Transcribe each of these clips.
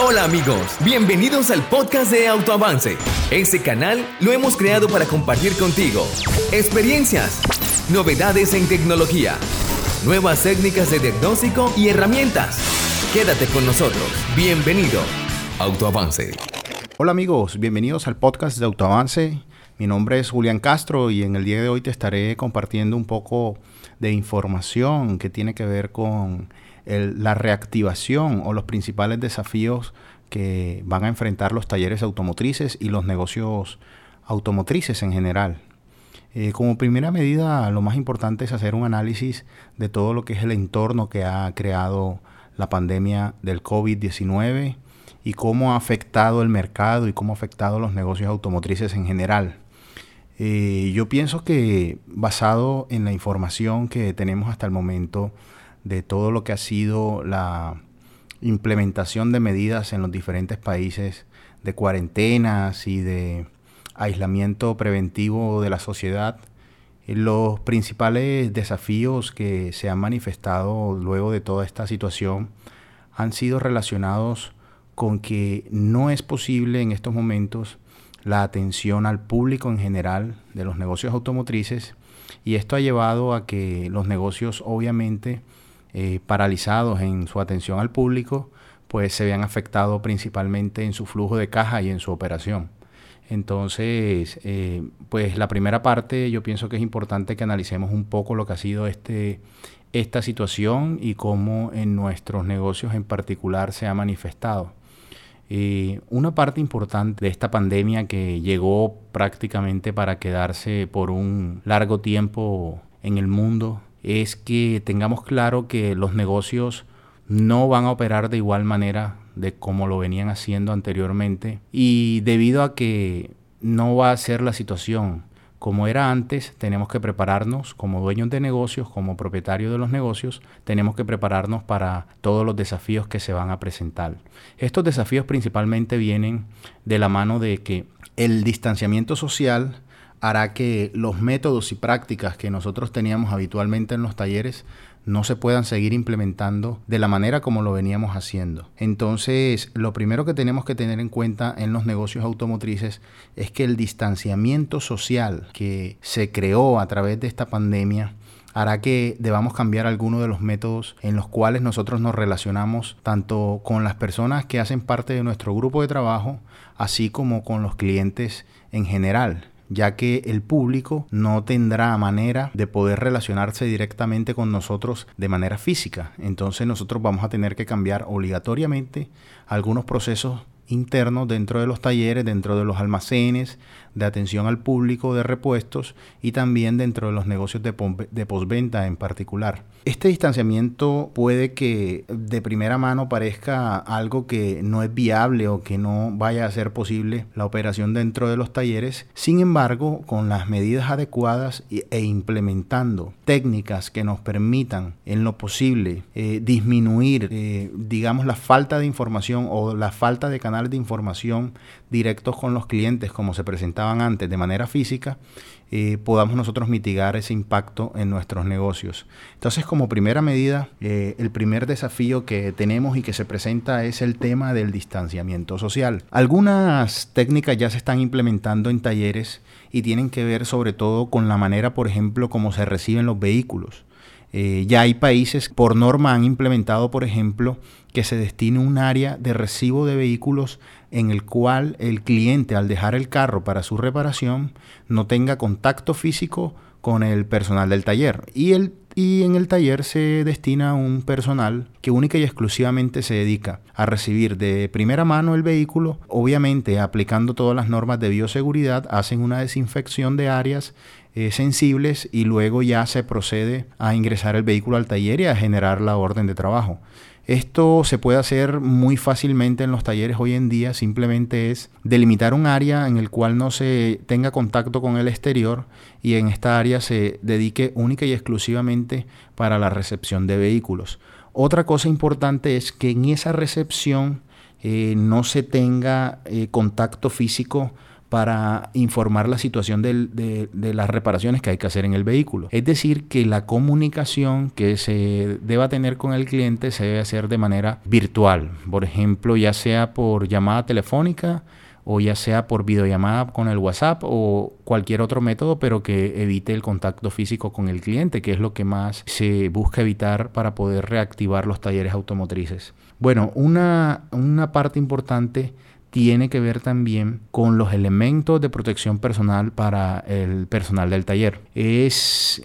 Hola amigos, bienvenidos al podcast de Autoavance. Este canal lo hemos creado para compartir contigo experiencias, novedades en tecnología, nuevas técnicas de diagnóstico y herramientas. Quédate con nosotros. Bienvenido. Autoavance. Hola amigos, bienvenidos al podcast de Autoavance. Mi nombre es Julián Castro y en el día de hoy te estaré compartiendo un poco de información que tiene que ver con la reactivación o los principales desafíos que van a enfrentar los talleres automotrices y los negocios automotrices en general. Eh, como primera medida, lo más importante es hacer un análisis de todo lo que es el entorno que ha creado la pandemia del COVID-19 y cómo ha afectado el mercado y cómo ha afectado los negocios automotrices en general. Eh, yo pienso que basado en la información que tenemos hasta el momento, de todo lo que ha sido la implementación de medidas en los diferentes países de cuarentenas y de aislamiento preventivo de la sociedad, eh, los principales desafíos que se han manifestado luego de toda esta situación han sido relacionados con que no es posible en estos momentos la atención al público en general de los negocios automotrices y esto ha llevado a que los negocios obviamente eh, paralizados en su atención al público, pues se vean afectados principalmente en su flujo de caja y en su operación. Entonces, eh, pues la primera parte yo pienso que es importante que analicemos un poco lo que ha sido este, esta situación y cómo en nuestros negocios en particular se ha manifestado. Eh, una parte importante de esta pandemia que llegó prácticamente para quedarse por un largo tiempo en el mundo es que tengamos claro que los negocios no van a operar de igual manera de como lo venían haciendo anteriormente y debido a que no va a ser la situación como era antes, tenemos que prepararnos como dueños de negocios, como propietarios de los negocios, tenemos que prepararnos para todos los desafíos que se van a presentar. Estos desafíos principalmente vienen de la mano de que el distanciamiento social hará que los métodos y prácticas que nosotros teníamos habitualmente en los talleres no se puedan seguir implementando de la manera como lo veníamos haciendo. Entonces, lo primero que tenemos que tener en cuenta en los negocios automotrices es que el distanciamiento social que se creó a través de esta pandemia hará que debamos cambiar algunos de los métodos en los cuales nosotros nos relacionamos tanto con las personas que hacen parte de nuestro grupo de trabajo, así como con los clientes en general ya que el público no tendrá manera de poder relacionarse directamente con nosotros de manera física. Entonces nosotros vamos a tener que cambiar obligatoriamente algunos procesos internos dentro de los talleres, dentro de los almacenes, de atención al público, de repuestos y también dentro de los negocios de, postventa en particular. Este distanciamiento puede que de primera mano parezca algo que no es viable o que no vaya a ser posible la operación dentro de los talleres. Sin embargo, con las medidas adecuadas e implementando técnicas que nos permitan en lo posible eh, disminuir, eh, digamos, la falta de información o la falta de canales de información directos con los clientes como se antes de manera física, eh, podamos nosotros mitigar ese impacto en nuestros negocios. Entonces, como primera medida, eh, el primer desafío que tenemos y que se presenta es el tema del distanciamiento social. Algunas técnicas ya se están implementando en talleres y tienen que ver sobre todo con la manera, por ejemplo, como se reciben los vehículos. Eh, ya hay países por norma han implementado, por ejemplo, que se destine un área de recibo de vehículos en el cual el cliente al dejar el carro para su reparación no tenga contacto físico con el personal del taller. Y, el, y en el taller se destina un personal que única y exclusivamente se dedica a recibir de primera mano el vehículo, obviamente aplicando todas las normas de bioseguridad, hacen una desinfección de áreas eh, sensibles y luego ya se procede a ingresar el vehículo al taller y a generar la orden de trabajo. Esto se puede hacer muy fácilmente en los talleres hoy en día, simplemente es delimitar un área en el cual no se tenga contacto con el exterior y en esta área se dedique única y exclusivamente para la recepción de vehículos. Otra cosa importante es que en esa recepción eh, no se tenga eh, contacto físico para informar la situación de, las reparaciones que hay que hacer en el vehículo. Es decir, que la comunicación que se deba tener con el cliente se debe hacer de manera virtual. Por ejemplo, ya sea por llamada telefónica, o ya sea por videollamada con el WhatsApp o cualquier otro método, pero que evite el contacto físico con el cliente, que es lo que más se busca evitar para poder reactivar los talleres automotrices. Bueno, una parte importante tiene que ver también con los elementos de protección personal para el personal del taller. Es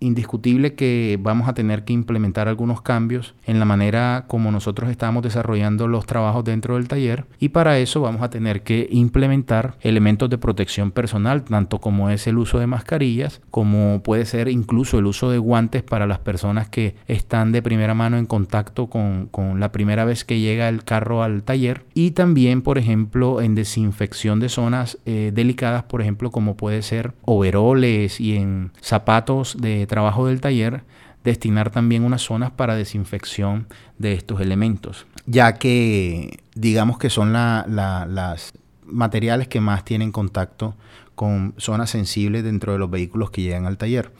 indiscutible que vamos a tener que implementar algunos cambios en la manera como nosotros estamos desarrollando los trabajos dentro del taller y para eso vamos a tener que implementar elementos de protección personal, tanto como es el uso de mascarillas, como puede ser incluso el uso de guantes para las personas que están de primera mano en contacto con, la primera vez que llega el carro al taller. Y también, por ejemplo, en desinfección de zonas eh, delicadas, por ejemplo, como puede ser overoles y en zapatos de trabajo del taller destinar también unas zonas para desinfección de estos elementos, ya que digamos que son las materiales que más tienen contacto con zonas sensibles dentro de los vehículos que llegan al taller.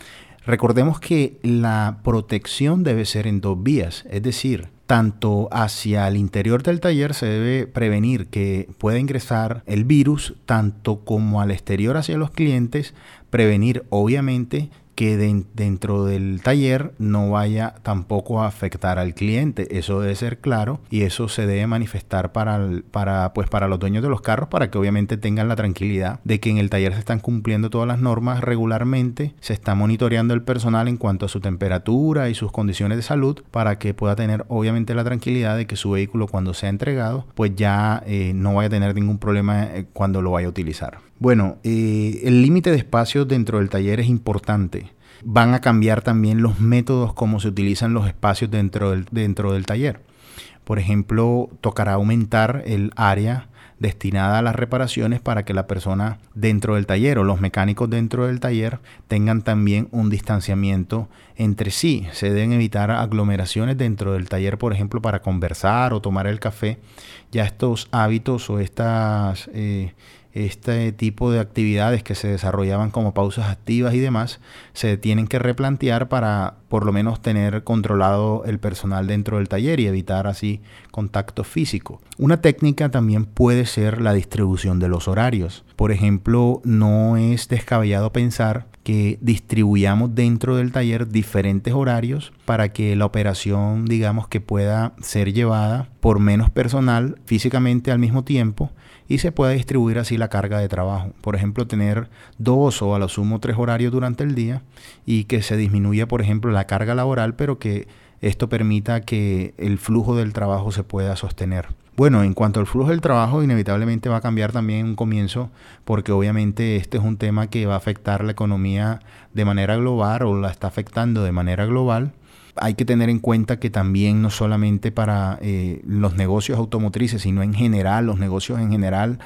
Recordemos que la protección debe ser en dos vías, es decir, tanto hacia el interior del taller se debe prevenir que pueda ingresar el virus, tanto como al exterior hacia los clientes, prevenir obviamente que dentro del taller no vaya tampoco a afectar al cliente. Eso debe ser claro y eso se debe manifestar para, para, pues para los dueños de los carros para que obviamente tengan la tranquilidad de que en el taller se están cumpliendo todas las normas regularmente, se está monitoreando el personal en cuanto a su temperatura y sus condiciones de salud para que pueda tener obviamente la tranquilidad de que su vehículo cuando sea entregado pues ya eh, no vaya a tener ningún problema eh, cuando lo vaya a utilizar. Bueno, eh, el límite de espacios dentro del taller es importante. Van a cambiar también los métodos como se utilizan los espacios dentro del, dentro del taller. Por ejemplo, tocará aumentar el área destinada a las reparaciones para que la persona dentro del taller o los mecánicos dentro del taller tengan también un distanciamiento entre sí. Se deben evitar aglomeraciones dentro del taller, por ejemplo, para conversar o tomar el café. Ya estos hábitos o estas eh, este tipo de actividades que se desarrollaban como pausas activas y demás, se tienen que replantear para por lo menos tener controlado el personal dentro del taller y evitar así contacto físico. Una técnica también puede ser la distribución de los horarios. Por ejemplo, no es descabellado pensar que distribuyamos dentro del taller diferentes horarios para que la operación, digamos, que pueda ser llevada por menos personal físicamente al mismo tiempo y se pueda distribuir así la carga de trabajo. Por ejemplo, tener dos o a lo sumo tres horarios durante el día y que se disminuya, por ejemplo, la carga laboral, pero que esto permita que el flujo del trabajo se pueda sostener. Bueno, en cuanto al flujo del trabajo, inevitablemente va a cambiar también un comienzo, porque obviamente este es un tema que va a afectar la economía de manera global o la está afectando de manera global hay que tener en cuenta que también no solamente para eh, los negocios automotrices, sino en general, los negocios en general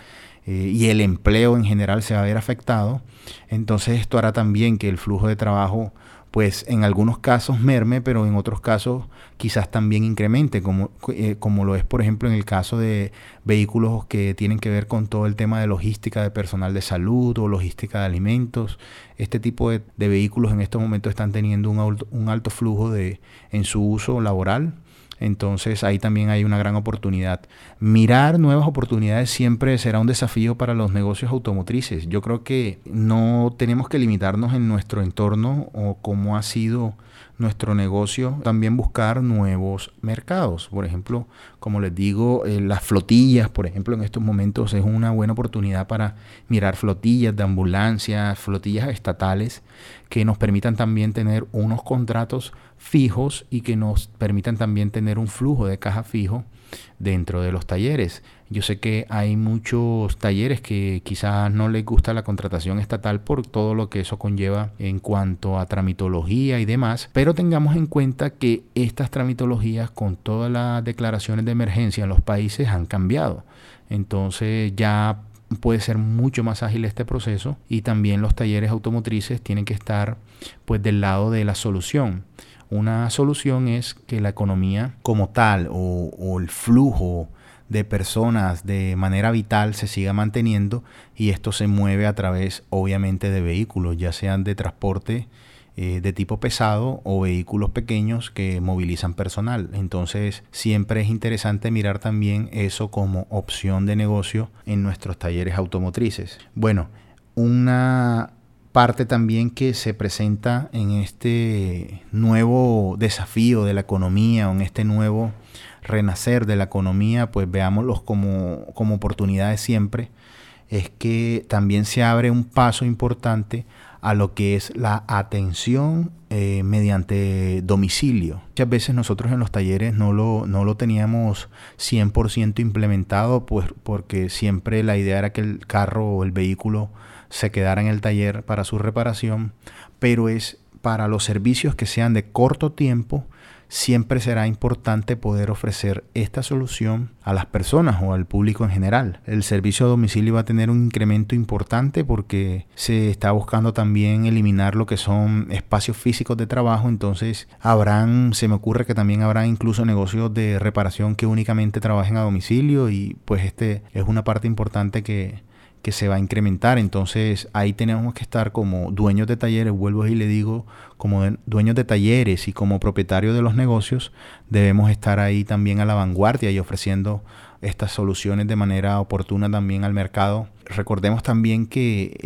eh, y el empleo en general se va a ver afectado. Entonces esto hará también que el flujo de trabajo pues en algunos casos merme, pero en otros casos quizás también incremente, como, eh, como lo es por ejemplo en el caso de vehículos que tienen que ver con todo el tema de logística de personal de salud o logística de alimentos. Este tipo de, vehículos en estos momentos están teniendo un, un alto flujo de, en su uso laboral entonces ahí también hay una gran oportunidad. Mirar nuevas oportunidades siempre será un desafío para los negocios automotrices. Yo creo que no tenemos que limitarnos en nuestro entorno o cómo ha sido nuestro negocio, también buscar nuevos mercados. Por ejemplo, como les digo, eh, las flotillas, por ejemplo, en estos momentos es una buena oportunidad para mirar flotillas de ambulancias, flotillas estatales que nos permitan también tener unos contratos fijos y que nos permitan también tener un flujo de caja fijo dentro de los talleres. Yo sé que hay muchos talleres que quizás no les gusta la contratación estatal por todo lo que eso conlleva en cuanto a tramitología y demás, pero tengamos en cuenta que estas tramitologías con todas las declaraciones de emergencia en los países han cambiado. Entonces ya puede ser mucho más ágil este proceso y también los talleres automotrices tienen que estar pues del lado de la solución. Una solución es que la economía como tal o, el flujo de personas de manera vital se siga manteniendo y esto se mueve a través obviamente de vehículos, ya sean de transporte eh, de tipo pesado o vehículos pequeños que movilizan personal. Entonces siempre es interesante mirar también eso como opción de negocio en nuestros talleres automotrices. Bueno, una parte también que se presenta en este nuevo desafío de la economía o en este nuevo renacer de la economía, pues veámoslos como, como oportunidades siempre, es que también se abre un paso importante a lo que es la atención eh, mediante domicilio. Muchas veces nosotros en los talleres no lo, no lo teníamos 100% implementado, pues porque siempre la idea era que el carro o el vehículo se quedara en el taller para su reparación, pero es para los servicios que sean de corto tiempo, siempre será importante poder ofrecer esta solución a las personas o al público en general. El servicio a domicilio va a tener un incremento importante porque se está buscando también eliminar lo que son espacios físicos de trabajo, entonces habrán, se me ocurre que también habrá incluso negocios de reparación que únicamente trabajen a domicilio y pues este es una parte importante que que se va a incrementar. Entonces ahí tenemos que estar como dueños de talleres, vuelvo y le digo, como dueños de talleres y como propietarios de los negocios, debemos estar ahí también a la vanguardia y ofreciendo estas soluciones de manera oportuna también al mercado. Recordemos también que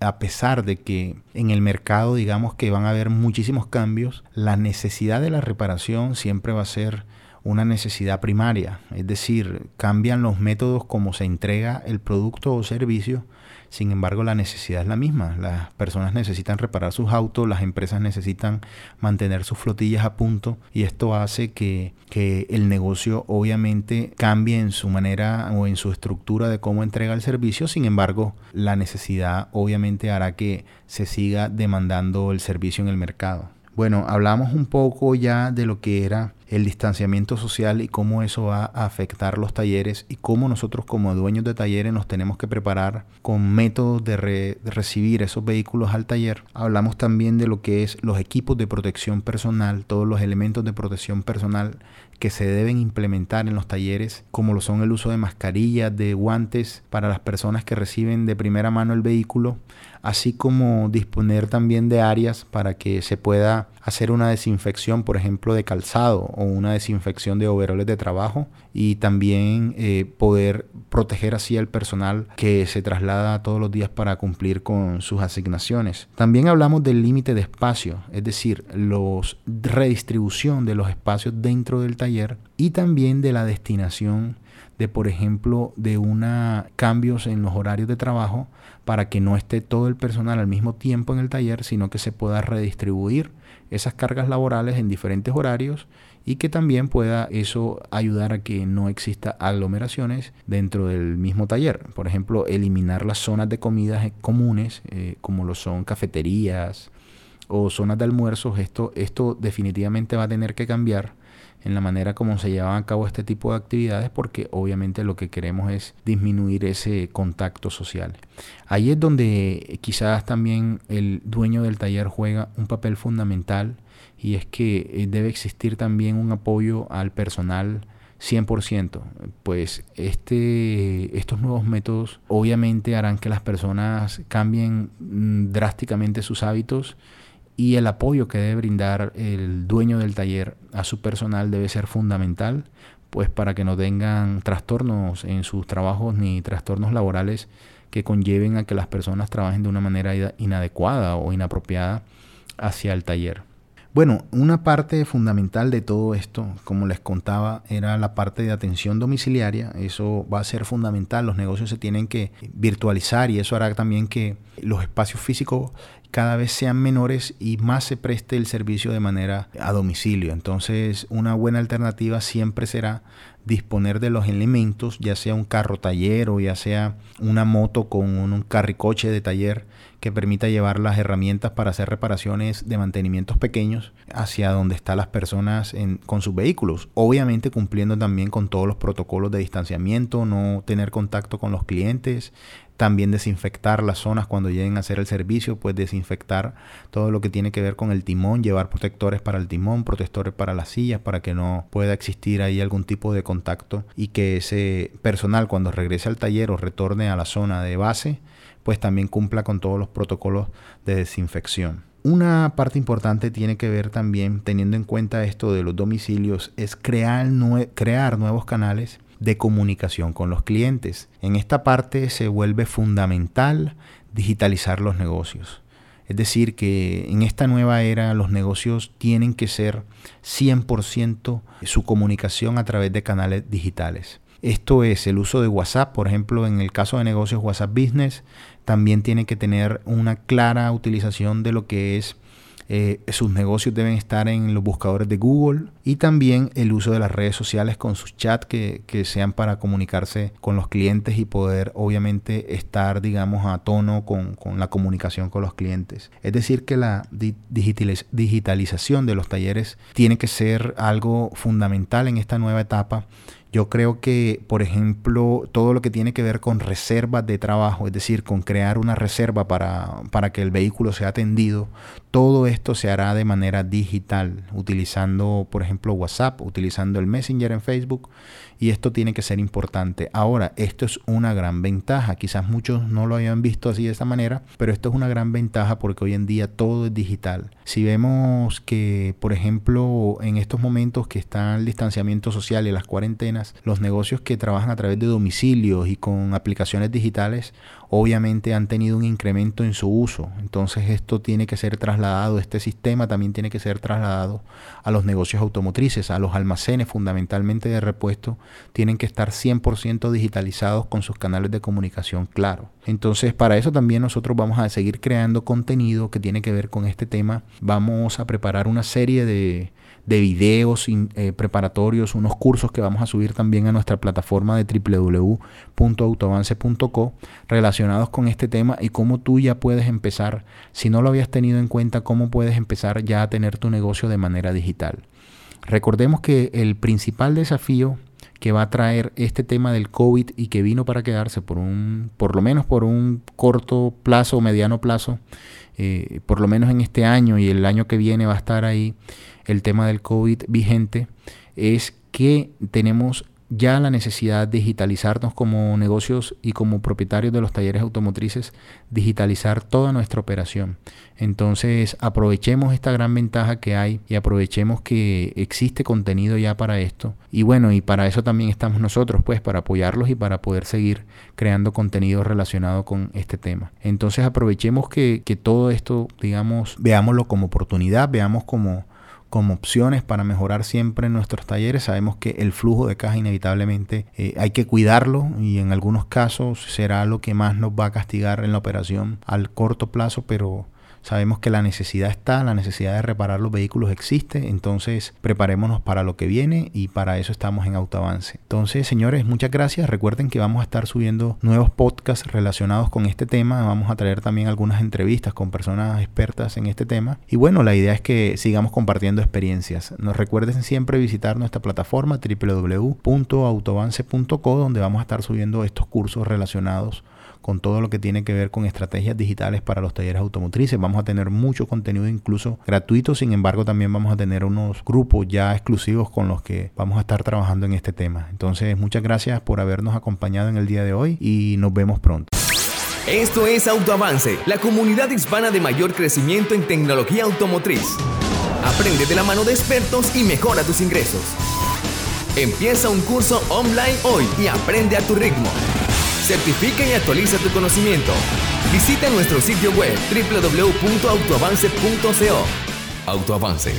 a pesar de que en el mercado digamos que van a haber muchísimos cambios, la necesidad de la reparación siempre va a ser una necesidad primaria, es decir, cambian los métodos como se entrega el producto o servicio, sin embargo la necesidad es la misma, las personas necesitan reparar sus autos, las empresas necesitan mantener sus flotillas a punto y esto hace que, que el negocio obviamente cambie en su manera o en su estructura de cómo entrega el servicio, sin embargo la necesidad obviamente hará que se siga demandando el servicio en el mercado. Bueno, hablamos un poco ya de lo que era el distanciamiento social y cómo eso va a afectar los talleres y cómo nosotros como dueños de talleres nos tenemos que preparar con métodos de, recibir esos vehículos al taller. Hablamos también de lo que es los equipos de protección personal, todos los elementos de protección personal que se deben implementar en los talleres, como lo son el uso de mascarillas, de guantes para las personas que reciben de primera mano el vehículo, así como disponer también de áreas para que se pueda hacer una desinfección, por ejemplo, de calzado o una desinfección de overoles de trabajo y también eh, poder proteger así al personal que se traslada todos los días para cumplir con sus asignaciones. También hablamos del límite de espacio, es decir, la redistribución de los espacios dentro del taller y también de la destinación de, por ejemplo, de una cambios en los horarios de trabajo para que no esté todo el personal al mismo tiempo en el taller, sino que se pueda redistribuir esas cargas laborales en diferentes horarios y que también pueda eso ayudar a que no exista aglomeraciones dentro del mismo taller. Por ejemplo, eliminar las zonas de comidas comunes, eh, como lo son cafeterías o zonas de almuerzos. Esto, esto definitivamente va a tener que cambiar en la manera como se llevan a cabo este tipo de actividades porque obviamente lo que queremos es disminuir ese contacto social. Ahí es donde quizás también el dueño del taller juega un papel fundamental y es que eh, debe existir también un apoyo al personal 100%, pues este, estos nuevos métodos obviamente harán que las personas cambien mm, drásticamente sus hábitos y el apoyo que debe brindar el dueño del taller a su personal debe ser fundamental, pues para que no tengan trastornos en sus trabajos ni trastornos laborales que conlleven a que las personas trabajen de una manera inadecuada o inapropiada hacia el taller. Bueno, una parte fundamental de todo esto, como les contaba, era la parte de atención domiciliaria. Eso va a ser fundamental. Los negocios se tienen que virtualizar y eso hará también que los espacios físicos cada vez sean menores y más se preste el servicio de manera a domicilio. Entonces, una buena alternativa siempre será disponer de los elementos, ya sea un carro taller o ya sea una moto con un carricoche de taller que permita llevar las herramientas para hacer reparaciones de mantenimientos pequeños hacia donde están las personas con sus vehículos. Obviamente cumpliendo también con todos los protocolos de distanciamiento, no tener contacto con los clientes, también desinfectar las zonas cuando lleguen a hacer el servicio, pues desinfectar todo lo que tiene que ver con el timón, llevar protectores para el timón, protectores para las sillas, para que no pueda existir ahí algún tipo de contacto y que ese personal cuando regrese al taller o retorne a la zona de base, pues también cumpla con todos los protocolos de desinfección. Una parte importante tiene que ver también, teniendo en cuenta esto de los domicilios, es crear, crear nuevos canales de comunicación con los clientes. En esta parte se vuelve fundamental digitalizar los negocios. Es decir, que en esta nueva era los negocios tienen que ser 100% su comunicación a través de canales digitales. Esto es el uso de WhatsApp, por ejemplo, en el caso de negocios WhatsApp Business, también tiene que tener una clara utilización de lo que es eh, sus negocios deben estar en los buscadores de Google y también el uso de las redes sociales con sus chats que, sean para comunicarse con los clientes y poder obviamente estar digamos a tono con, con la comunicación con los clientes. Es decir que la digitalización de los talleres tiene que ser algo fundamental en esta nueva etapa yo creo que, por ejemplo, todo lo que tiene que ver con reservas de trabajo, es decir, con crear una reserva para, para que el vehículo sea atendido, todo esto se hará de manera digital, utilizando, por ejemplo, WhatsApp, utilizando el Messenger en Facebook y esto tiene que ser importante. Ahora, esto es una gran ventaja. Quizás muchos no lo hayan visto así de esta manera, pero esto es una gran ventaja porque hoy en día todo es digital. Si vemos que, por ejemplo, en estos momentos que está el distanciamiento social y las cuarentenas, los negocios que trabajan a través de domicilios y con aplicaciones digitales, obviamente han tenido un incremento en su uso. Entonces esto tiene que ser trasladado, este sistema también tiene que ser trasladado a los negocios automotrices, a los almacenes fundamentalmente de repuesto, tienen que estar 100% digitalizados con sus canales de comunicación claro. Entonces para eso también nosotros vamos a seguir creando contenido que tiene que ver con este tema. Vamos a preparar una serie de de videos eh, preparatorios, unos cursos que vamos a subir también a nuestra plataforma de www.autoavance.co relacionados con este tema y cómo tú ya puedes empezar, si no lo habías tenido en cuenta, cómo puedes empezar ya a tener tu negocio de manera digital. Recordemos que el principal desafío que va a traer este tema del COVID y que vino para quedarse por un, por lo menos por un corto plazo o mediano plazo, eh, por lo menos en este año y el año que viene va a estar ahí el tema del COVID vigente, es que tenemos ya la necesidad de digitalizarnos como negocios y como propietarios de los talleres automotrices, digitalizar toda nuestra operación. Entonces aprovechemos esta gran ventaja que hay y aprovechemos que existe contenido ya para esto. Y bueno, y para eso también estamos nosotros, pues para apoyarlos y para poder seguir creando contenido relacionado con este tema. Entonces aprovechemos que, que todo esto, digamos, veámoslo como oportunidad, veamos como como opciones para mejorar siempre nuestros talleres. Sabemos que el flujo de caja inevitablemente eh, hay que cuidarlo y en algunos casos será lo que más nos va a castigar en la operación al corto plazo, pero Sabemos que la necesidad está, la necesidad de reparar los vehículos existe, entonces preparémonos para lo que viene y para eso estamos en Autoavance. Entonces, señores, muchas gracias. Recuerden que vamos a estar subiendo nuevos podcasts relacionados con este tema. Vamos a traer también algunas entrevistas con personas expertas en este tema. Y bueno, la idea es que sigamos compartiendo experiencias. Nos recuerden siempre visitar nuestra plataforma www.autoavance.co donde vamos a estar subiendo estos cursos relacionados con todo lo que tiene que ver con estrategias digitales para los talleres automotrices. Vamos a tener mucho contenido incluso gratuito, sin embargo también vamos a tener unos grupos ya exclusivos con los que vamos a estar trabajando en este tema. Entonces muchas gracias por habernos acompañado en el día de hoy y nos vemos pronto. Esto es Autoavance, la comunidad hispana de mayor crecimiento en tecnología automotriz. Aprende de la mano de expertos y mejora tus ingresos. Empieza un curso online hoy y aprende a tu ritmo. Certifica y actualiza tu conocimiento. Visita nuestro sitio web www.autoavance.co. Autoavance